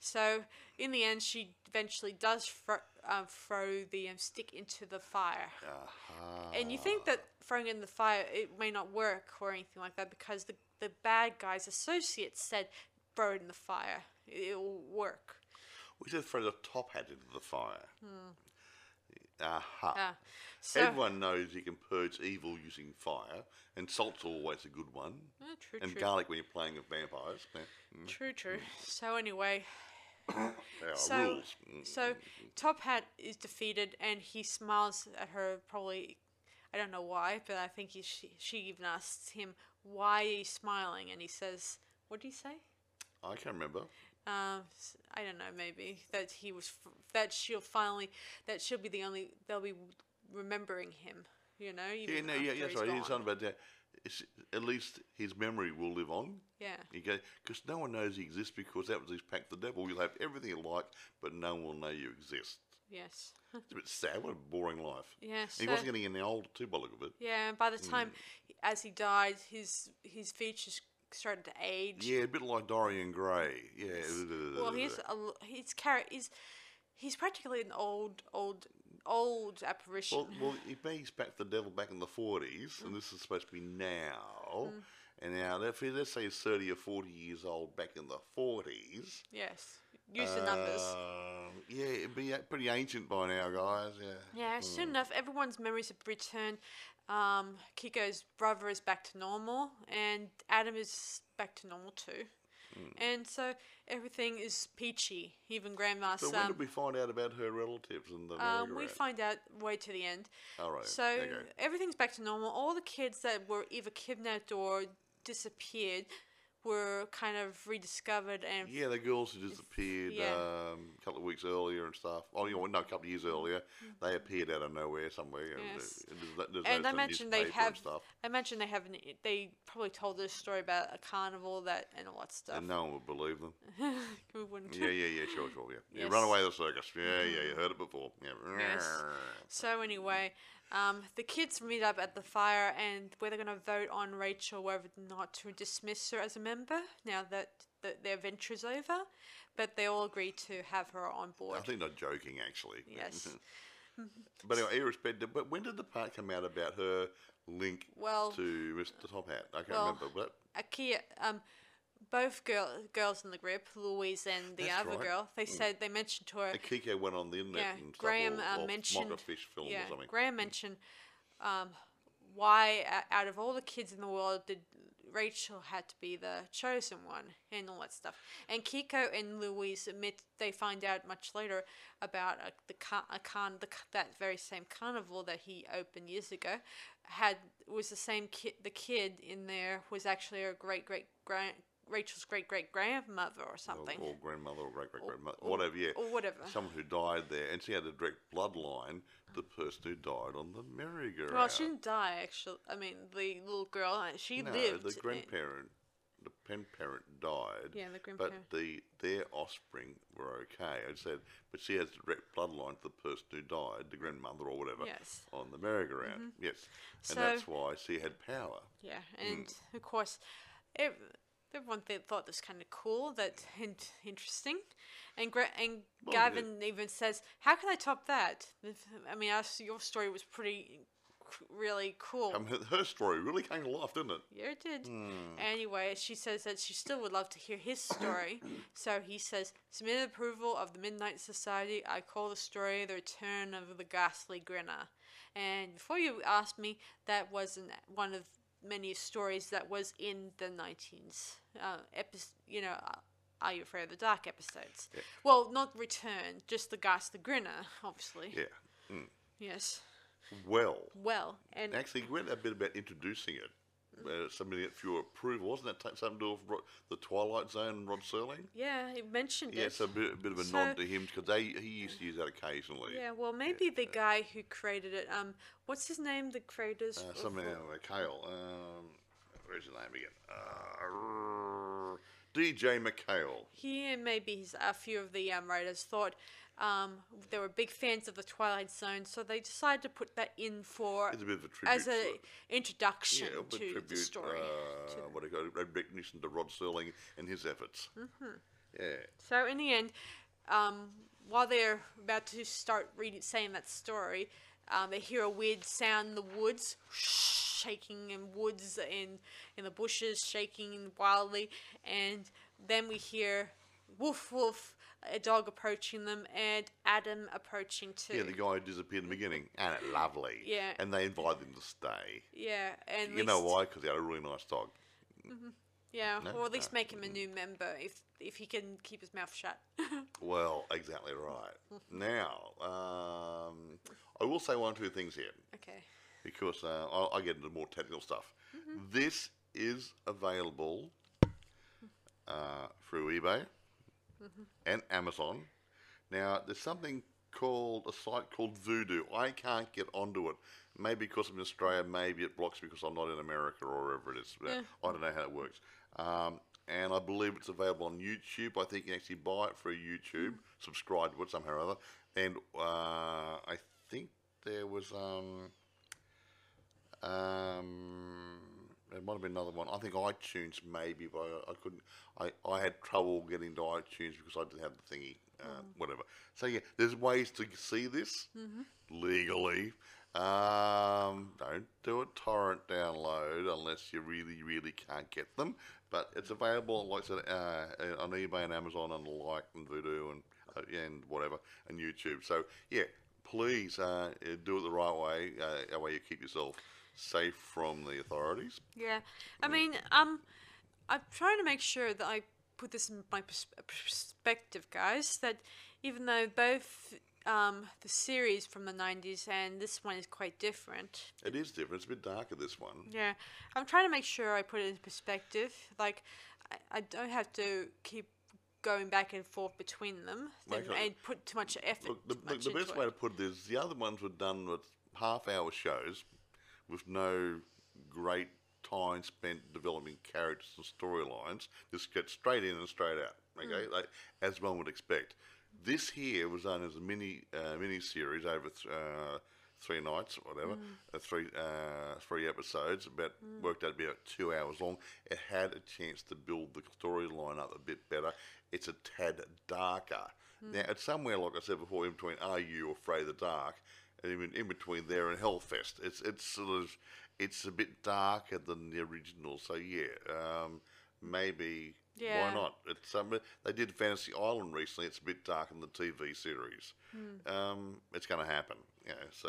So in the end, she eventually does fro- um, throw the um, stick into the fire. Aha. And you think that throwing it in the fire it may not work or anything like that because the the bad guy's associates said throw it in the fire. It will work. We should throw the top hat into the fire. Aha. Ah, so Everyone knows you can purge evil using fire, and salt's always a good one. Oh, true, and true, garlic when you're playing with vampires. Mm. true, true. So anyway, so rules. Mm. so Top Hat is defeated and he smiles at her. Probably, I don't know why, but I think he, she she even asks him why are you smiling, and he says, "What do you say?" I can't remember. S- I don't know. Maybe that he was that she'll finally that she'll be the only they'll be remembering him. You know. Yeah, no, yeah, that's he's right. He's on about that. It's, at least his memory will live on. Yeah. Because no one knows he exists because that was his pact the devil. You'll have everything you like, but no one will know you exist. Yes. It's a bit sad. What a boring life. Yeah. he so- wasn't getting any older too, by the look of it. Yeah, and by the Hmm. time as he died, his his features started to age. Yeah, a bit like Dorian Gray. Yeah. Well, he's a, he's char- he's he's practically an old old old apparition. Well, well, he he's back the devil back in the forties, and this is supposed to be now. Hmm. And now, if he, let's say he's thirty or forty years old back in the forties, yes. Use the numbers. um, yeah, it'd be uh, pretty ancient by now, guys. Yeah. Yeah, soon enough, everyone's memories have returned. Um, Kiko's brother is back to normal, and Adam is back to normal too. And so everything is peachy. Even Grandma's. So when um, did we find out about her relatives and the um, we merry-go-round? find out way to the end. All right. So okay. everything's back to normal. All the kids that were either kidnapped or disappeared were kind of rediscovered and Yeah, the girls who disappeared yeah. um, a couple of weeks earlier and stuff. Oh, you know, no, a couple of years earlier, they appeared out of nowhere somewhere. and, Mm-hmm. Yes. uh, there's- there's and no I mentioned they have. stuff, I mentioned they have. An, they probably told this story about a carnival that and all that stuff. and no one would believe them. we wouldn't. Yeah, yeah, yeah, sure, sure, yeah. yeah Yes. run away the circus. Yeah, yeah, you heard it before. Yeah. Yes. So anyway, um, the kids meet up at the fire and where they're going to vote on Rachel whether or not to dismiss her as a member now that the, their is over, but they all agree to have her on board. I think they're joking, actually. Yes. but anyway, irrespective, but when did the part come out about her link Well- to Mr. Top Hat? I can't well, remember. But Akia, um, both girl, girls in the group, Louise and the That's other right. Mm. girl, they said they mentioned to her. Akiko went on the internet yeah, and Graham or, uh, or mentioned. a fish film yeah, or something. Graham mentioned um, why out of all the kids in the world did Rachel had to be the chosen one and all that stuff. And Kiko and Louise admit they find out much later about uh, the car- a con the, that very same carnival that he opened years ago had was the same kid. The kid in there was actually a great great grand Rachel's great great grandmother or or, something. or grandmother or great great grandmother, whatever, yeah. or whatever. Someone who died there, and she had a direct bloodline. to The person who died on the merry-go-round. Well, she didn't die actually. I mean, the little girl, uh, she no, lived. the grandparent, the grandparent died. Yeah, the grandparent. But the their offspring were okay. I said, but she has a direct bloodline to the person who died, the grandmother or whatever, Yes. on the merry-go-round. Yes, and So- that's why she had power. Yeah, Hmm. and of course, ev- everyone th- thought this kind of cool, that and interesting, and Gra- and Well, yeah. Gavin even says, "How can I top that?" I mean, us, your story was pretty, really cool. I mean, her story really came to life, didn't it? Yeah, it did. Hmm. Anyway, she says that she still would love to hear his story. so he says, Submit approval of the Midnight Society. I call the story The Return of the Ghastly Grinner. And before you ask me, that wasn't one of many stories that was in the 19s. Uh, epi- you know, uh, Are You Afraid of the Dark episodes. Well, not Return, just the Ghastly Grinner, obviously. Yeah. Yes. Well, Well, and actually, we went a bit about introducing it, uh, it for your approval. Wasn't that something to do with the Twilight Zone and Rod Serling? yeah, he mentioned Yeah, it. so a bit, a bit of a So- nod to him because they he used to use that occasionally. Yeah, well, maybe the guy who created it. Um, what's his name? The creators. Uh, something uh, Kale. Um, where's his name again? Uh, DJ MacHale. He and maybe his, a few of the um, writers thought um, they were big fans of the Twilight Zone, so they decided to put that in for It's a bit of a tribute. as an introduction yeah, to tribute, the story. Uh, to- what do you call it? Recognition to Rod Serling and his efforts. Mm. Yeah. So in the end, um, while they're about to start reading, saying that story, um, they hear a weird sound in the woods, shaking in woods in in the bushes, shaking wildly, and then we hear woof woof, a dog approaching them, and Adam approaching too. Yeah, the guy who disappeared in the beginning, and it lovely. Yeah. And they invite him to stay. Yeah, and You know why? Because he had a really nice dog. Yeah, No? or at least No. make him a new member if if he can keep his mouth shut. Well, exactly right. now, um, I will say one or two things here okay. because uh, I'll, I'll get into more technical stuff. This is available uh, through eBay and Amazon. Now, there's something called a site called Vudu. I can't get onto it. Maybe because I'm in Australia, maybe it blocks because I'm not in America or wherever it is. Yeah. I don't know how it works. Um, and I believe it's available on YouTube. I think you can actually buy it through YouTube, subscribe to it somehow or other. And uh, I think there was um, um, there might have been another one. I think iTunes maybe, but I, I couldn't. I, I had trouble getting to iTunes because I didn't have the thingy, uh, whatever. So yeah, there's ways to see this legally. Um, don't do a torrent download unless you really, really can't get them. But it's available, like I said, uh, on eBay and Amazon and the like, and Vudu and uh, and whatever, and YouTube. So yeah, please uh, uh, do it the right way. Uh, that way you keep yourself safe from the authorities. Yeah, I mean, um, I'm trying to make sure that I put this in my pers- perspective, guys. That even though both um, the series from the '90s and this one is quite different, It is different. It's a bit darker this one. yeah, I'm trying to make sure I put it in perspective. Like, I, I don't have to keep going back and forth between them and, and put too much effort. Look, the, the, the best it. way to put it is the other ones were done with half-hour shows with no great time spent developing characters and storylines. Just get straight in and straight out. Okay, like as one would expect. This here was done as a mini uh, mini series over th- uh, three nights, or whatever, uh, three uh, three episodes. About worked out to be about two hours long. It had a chance to build the storyline up a bit better. It's a tad darker. Now it's somewhere like I said before, in between Are You Afraid of the Dark, and in, in between there and Hellfest. It's it's sort of it's a bit darker than the original. So yeah, um, maybe. Yeah. Why not? It's um, they did Fantasy Island recently. It's a bit darker than the TV series. Um, it's going to happen. Yeah. So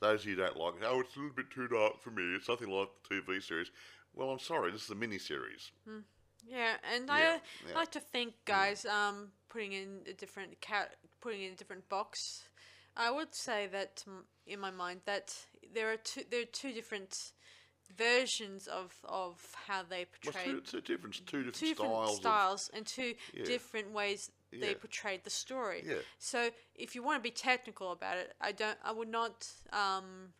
those of you who don't like, it, oh, it's a little bit too dark for me. It's nothing like the TV series. Well, I'm sorry. This is a mini series. Yeah, and Yeah, I yeah. I like to think, guys, um, putting in a different cat, putting in a different box. I would say that in my mind that there are two there are two different versions of of how they Well, portray two, two different, two different two different styles. styles, and two Yeah. different ways they Yeah. portrayed the story. Yeah. So if you want to be technical about it, I don't. I would not um,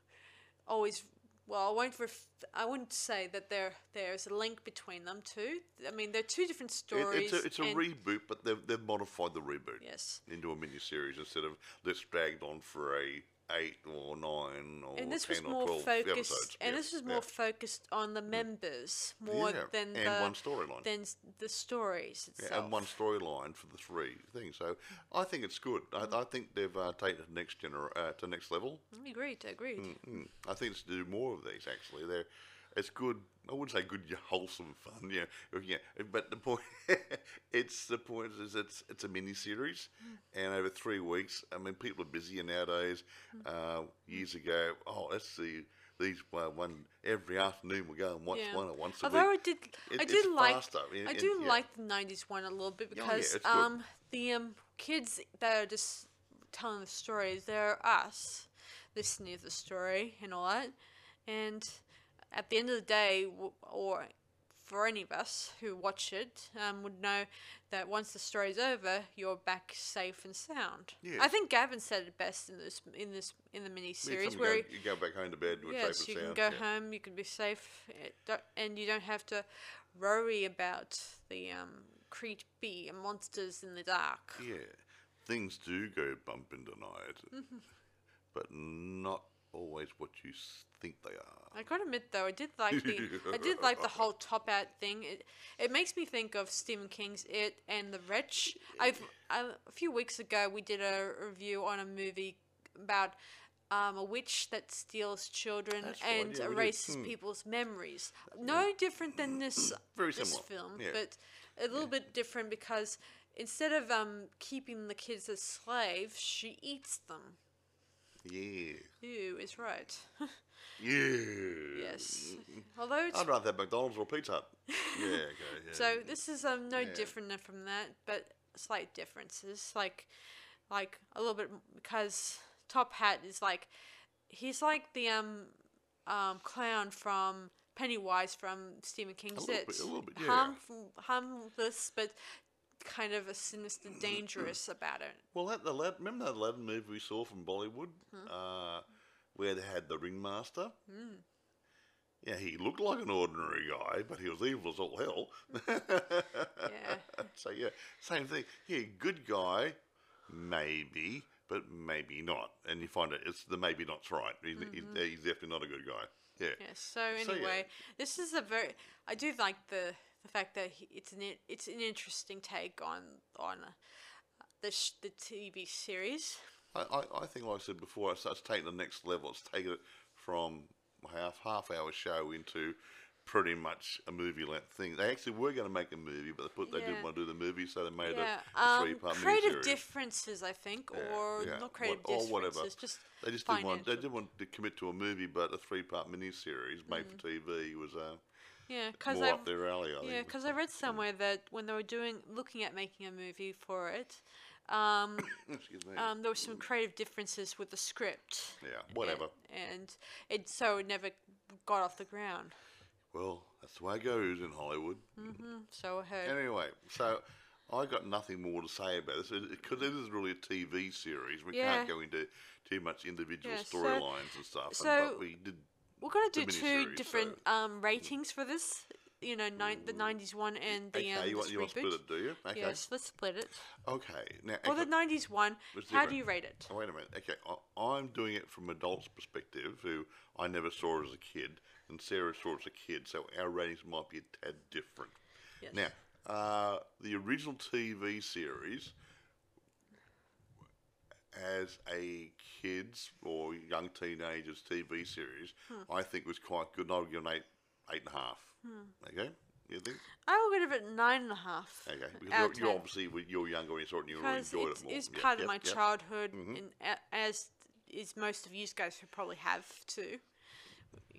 always. Well, I won't. Ref- I wouldn't say that there there's a link between them two. I mean, they're two different Of, it, stories. it's a, it's a reboot, but they've, they've modified the reboot Yes. into a mini series instead of let's dragged on for a eight or nine or And this ten was or more twelve focused, episodes. and Yeah, this was yeah. more focused on the members more Yeah, than and the one storyline. than the stories itself. Yeah, and one storyline for the three things. So I think it's good. I, I think they've uh, taken it to next gener- uh, to next level. Agreed. Agreed. Mm, I think it's to do more of these. Actually, they're it's good. I wouldn't say good, wholesome fun. Yeah, yeah. But the point, it's the point is it's it's a mini series, and over three weeks. I mean, people are busier nowadays. Uh, years ago, oh, let's see. These uh, one every afternoon we go and watch Yeah. one at once a Although week. I did, It- I did like, faster, I do yeah. like the '90s one a little bit because it's good. um the um kids that are just telling the stories, they're us listening to the story and all that, and at the end of the day, or for any of us who watch it, um, would know that once the story's over, you're back safe and sound. I think Gavin said it best in this in this in the mini series where go, you go back home to bed Yes, safe you and can go yeah. home. You can be safe, eh, and you don't have to worry about the um, creepy monsters in the dark. Yeah, things do go bump in the night, Mm-hmm. but not always what you think they are. I gotta admit though, I did like the I did like the whole top out thing. It it makes me think of Stephen King's It and The Wretch. I've I, a few weeks ago we did a review on a movie about um, a witch that steals children That's right, and yeah, erases Hmm. people's memories. No different than this Very this similar, film, yeah. but a little bit different because instead of um, keeping the kids as slaves, she eats them. Yeah. You is right. Yeah. yes. Although it's I'd rather have McDonald's or Pizza Hut. Yeah, okay. Yeah. So this is um no Yeah. different from that, but slight differences. Like, like a little bit because Top Hat is like, he's like the um um clown from Pennywise from Stephen King's little It. bit- a little bit, yeah. Harmful, harmless, but kind of a sinister, dangerous about it. Well, that the Lad, remember that Aladdin movie we saw from Bollywood, Hmm. uh, where they had the ringmaster. Mm. Yeah, he looked like an ordinary guy, but he was evil as all hell. Yeah. so yeah, same thing. Yeah, good guy, maybe, but maybe not. And you find it, it's the maybe not's right. He's, he's, he's definitely not a good guy. Yeah. Yes. So So, yeah. anyway, this is a very. I do like the the fact that he, it's an it's an interesting take on on uh, the sh- the TV series. I, I, I think, like I said before, it's, it's taken the next level. It's taken it from half half hour show into pretty much a movie length thing. They actually were going to make a movie, but they put they Yeah. didn't want to do the movie, so they made Yeah. a, a Um, three part creative miniseries. differences, I think, Yeah, or not creative what- or differences. whatever. Just They just didn't want they didn't want to commit to a movie, but a three part miniseries made Mm. for TV was uh, yeah, because I their alley. I yeah, because I read somewhere that when they were doing looking at making a movie for it, um, me. um, there were some creative differences with the script. yeah, whatever. And, and it so it never got off the ground. Well, that's the way it goes in Hollywood. So I heard. Anyway, so I got nothing more to say about this because it is really a TV series. We Yeah. can't go into too much individual Yeah, so- storylines and stuff. and- so- but we did. We're gonna do two different so- um, ratings for this. You know, nine, the '90s one and the Okay, um, you want you want to split it, do you? Okay. Yes, let's split it. Okay. Now, For the '90s one, how do you rate it? Oh, wait a minute. Okay, I, I'm doing it from adults' perspective, who I never saw as a kid, and Sarah saw it as a kid, so our ratings might be a tad different. Yes. Now, uh, the original TV series, as a kids or young teenagers TV series, Hmm. I think was quite good. And I would give it an eight, eight and a half. Hmm. Okay, you think? I will give it nine and a half. Okay, because you're, obviously you're younger when you it, and you enjoyed it more. is Yep, part of my yep. Mm-hmm. childhood, and as is most of you guys who probably have too,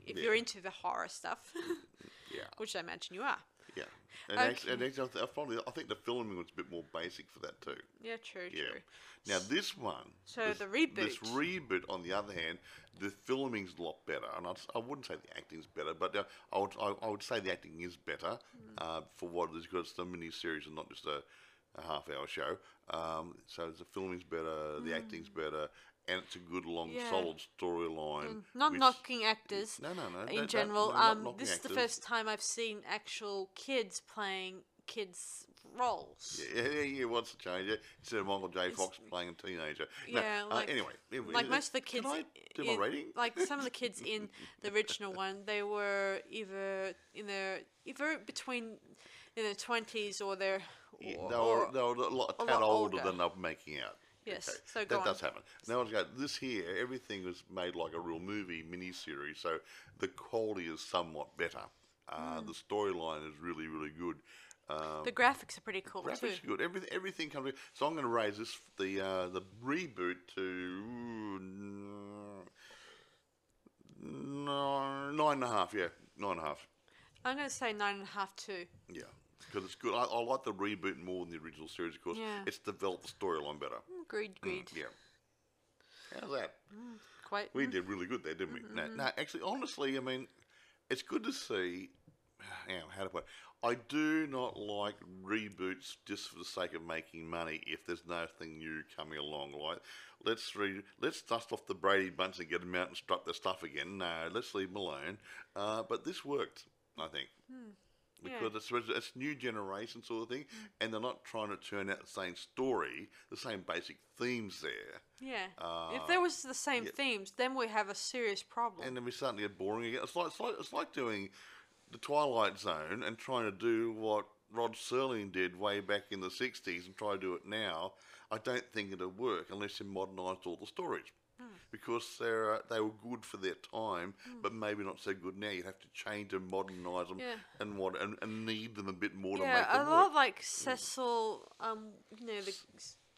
if you're into the horror stuff, Yeah. which I imagine you are. Yeah, and, Okay. actually, and actually, I, th- I, probably, I think the filming was a bit more basic for that too. Yeah, true, Yeah. true. Now this one, So this, the reboot. this reboot, on the other hand, the filming's a lot better, and I'd, I wouldn't say the acting's better, but uh, I would I, I would say the acting is better Hmm. uh, for what it is because it's a mini series and not just a, a half hour show. Um, so the filming's better, the acting's better, and it's a good long Hmm. Yeah. solid storyline. Not which- knocking actors. No, no, no. in don't- general. no, not um, knocking this is the actors. first time I've seen actual kids playing kids roles. Yeah, yeah, yeah. What's the change? Yeah, Instead of Michael J. Fox playing a teenager. No, Yeah, uh, like- anyway, anyway, Like uh, most of the kids, Can I do in, my rating? like some of the kids in the original one, they were either in their either between in their twenties or their Yeah, they were, they were a lot, a tad lot older, older. than I'm making out. Yes, Okay, so go that does happen. Now, let's go. This here, everything was made like a real movie miniseries, so the quality is somewhat better. Uh, Hmm. The storyline is really, really good. Um, the graphics are pretty cool graphics too. are good. Everything, everything comes. So I'm going to raise this the uh, the reboot to nine and a half. Yeah, nine and a half. I'm gonna say nine and a half too. Yeah, because it's good. I, I like the reboot more than the original series because Yeah. it's developed the storyline better. Agreed, agreed. Mm, mm Yeah. How's that? Mm, quite. We mm. did really good there, didn't we? No, mm-hmm. no, actually, honestly, I mean, it's good to see. How to put? It? I do not like reboots just for the sake of making money. If there's nothing new coming along, like let's re- let's dust off the Brady Bunch and get them out and strut their stuff again. No, let's leave them alone. Uh, but this worked, I think. Hmm. Because it's, it's new generation sort of thing, and they're not trying to turn out the same story, the same basic themes there. Yeah. Uh, if there was the same yeah. themes, then we have a serious problem. and then starting to get boring again. It's like it's like it's like doing the Twilight Zone and trying to do what Rod Serling did way back in the '60s and try to do it now. I don't think it'll work unless you modernised all the stories. Hmm. Because they're, uh, they were good for their time, but maybe not so good now. You'd have to change and modernise them, Yeah. and what and, and need them a bit more to yeah, make a lot work. like Cecil, um, you know, the,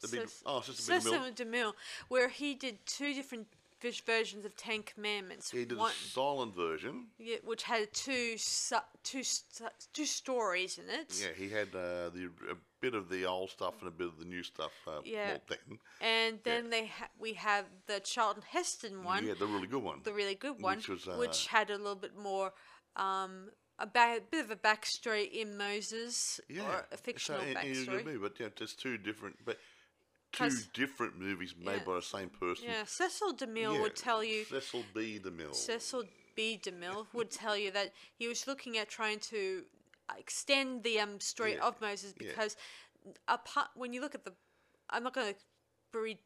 The big- oh, Cecil. DeMille. DeMille, where he did two different vis- versions of Ten Commandments. He did One, a silent version. yeah, which had two su- two su- two stories in it. Yeah, he had uh, the a bit of the old stuff and a bit of the new stuff. Uh, Yeah. then. And then they ha- we have the Charlton Heston one, Yeah, the really good one. the really good one, Which was, uh, which had a little bit more um, a ba- bit of a backstory in Moses, Yeah, or a fictional so, and- and you backstory. agree, but yeah, there's two different, but two different movies made Yeah. by the same person. Yeah, Cecil DeMille Yeah, would tell you. Cecil B. DeMille. Cecil B. DeMille would tell you that he was looking at trying to extend the um, story Yeah, of Moses because apart when you look at the, I'm not going to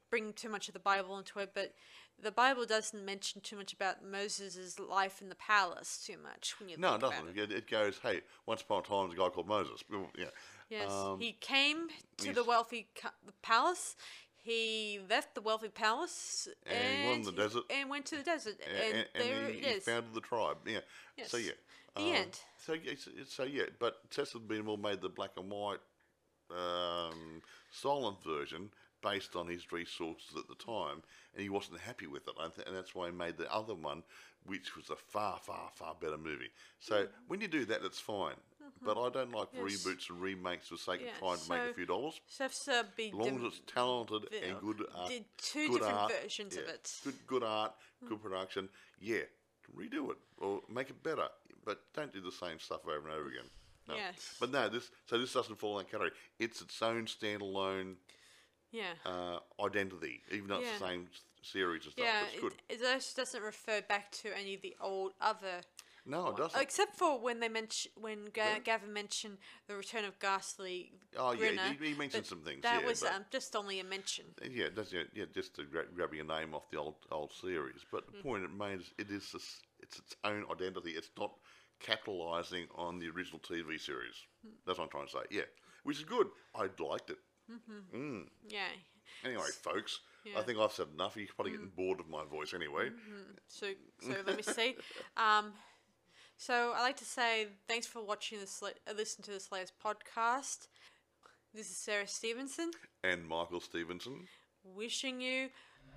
bring too much of the Bible into it, but the Bible doesn't mention too much about Moses' life in the palace too much when you no, it doesn't. it. It, goes, hey, once upon a time, there's a guy called Moses. Yeah. Yes, Um, he came to the wealthy the palace. He left the wealthy palace And and, went the desert. and went to the desert, and, and, and there he, it he founded the tribe. Yeah. So Yes. yeah. The Um, end. So yeah, so, so yeah, but Cecil B. Made the black and white um, silent version based on his resources at the time, and he wasn't happy with it, and that's why he made the other one, which was a far, far, far better movie. So when you do that, it's fine. But I don't like Mm-hmm. Yes. reboots and remakes for the sake Yeah, of trying to make a few dollars. As long as it's talented and good art, did two good different art, versions of it. Good, good art, good production. Yeah, redo it or make it better, but don't do the same stuff over and over again. No. Yes. But no, this so this doesn't fall in that category. It's its own standalone yeah. uh, identity, even though it's Yeah. the same s- series and stuff. Yeah, but it's good. it, it just doesn't refer back to any of the old other, no, it doesn't. except for when they mention when Ga- Yeah. Gavin mentioned the return of Ghastly. Oh, yeah, Grinner, he- he mentioned but some things, That yeah, was but- um, just only a mention. Yeah, that's yeah, yeah just to gra- grabbing a name off the old old series. But Mm. the point it made is it is this, it's its own identity. It's not capitalising on the original TV series. Mm. That's what I'm trying to say. Yeah, which is good. I liked it. Yeah. Anyway, folks, I Yeah. Mm. think I've said enough. You're probably getting bored of my voice anyway. So so let me see. Um, so I like to say thanks for watching this. uh, Listen to this latest podcast. This is Sarah Stevenson. And Michael Stevenson. wishing you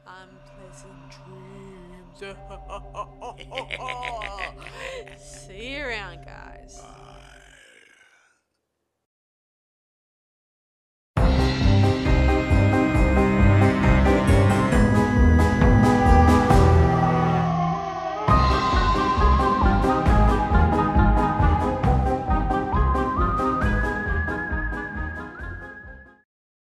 unpleasant dreams. See you around, guys. Bye.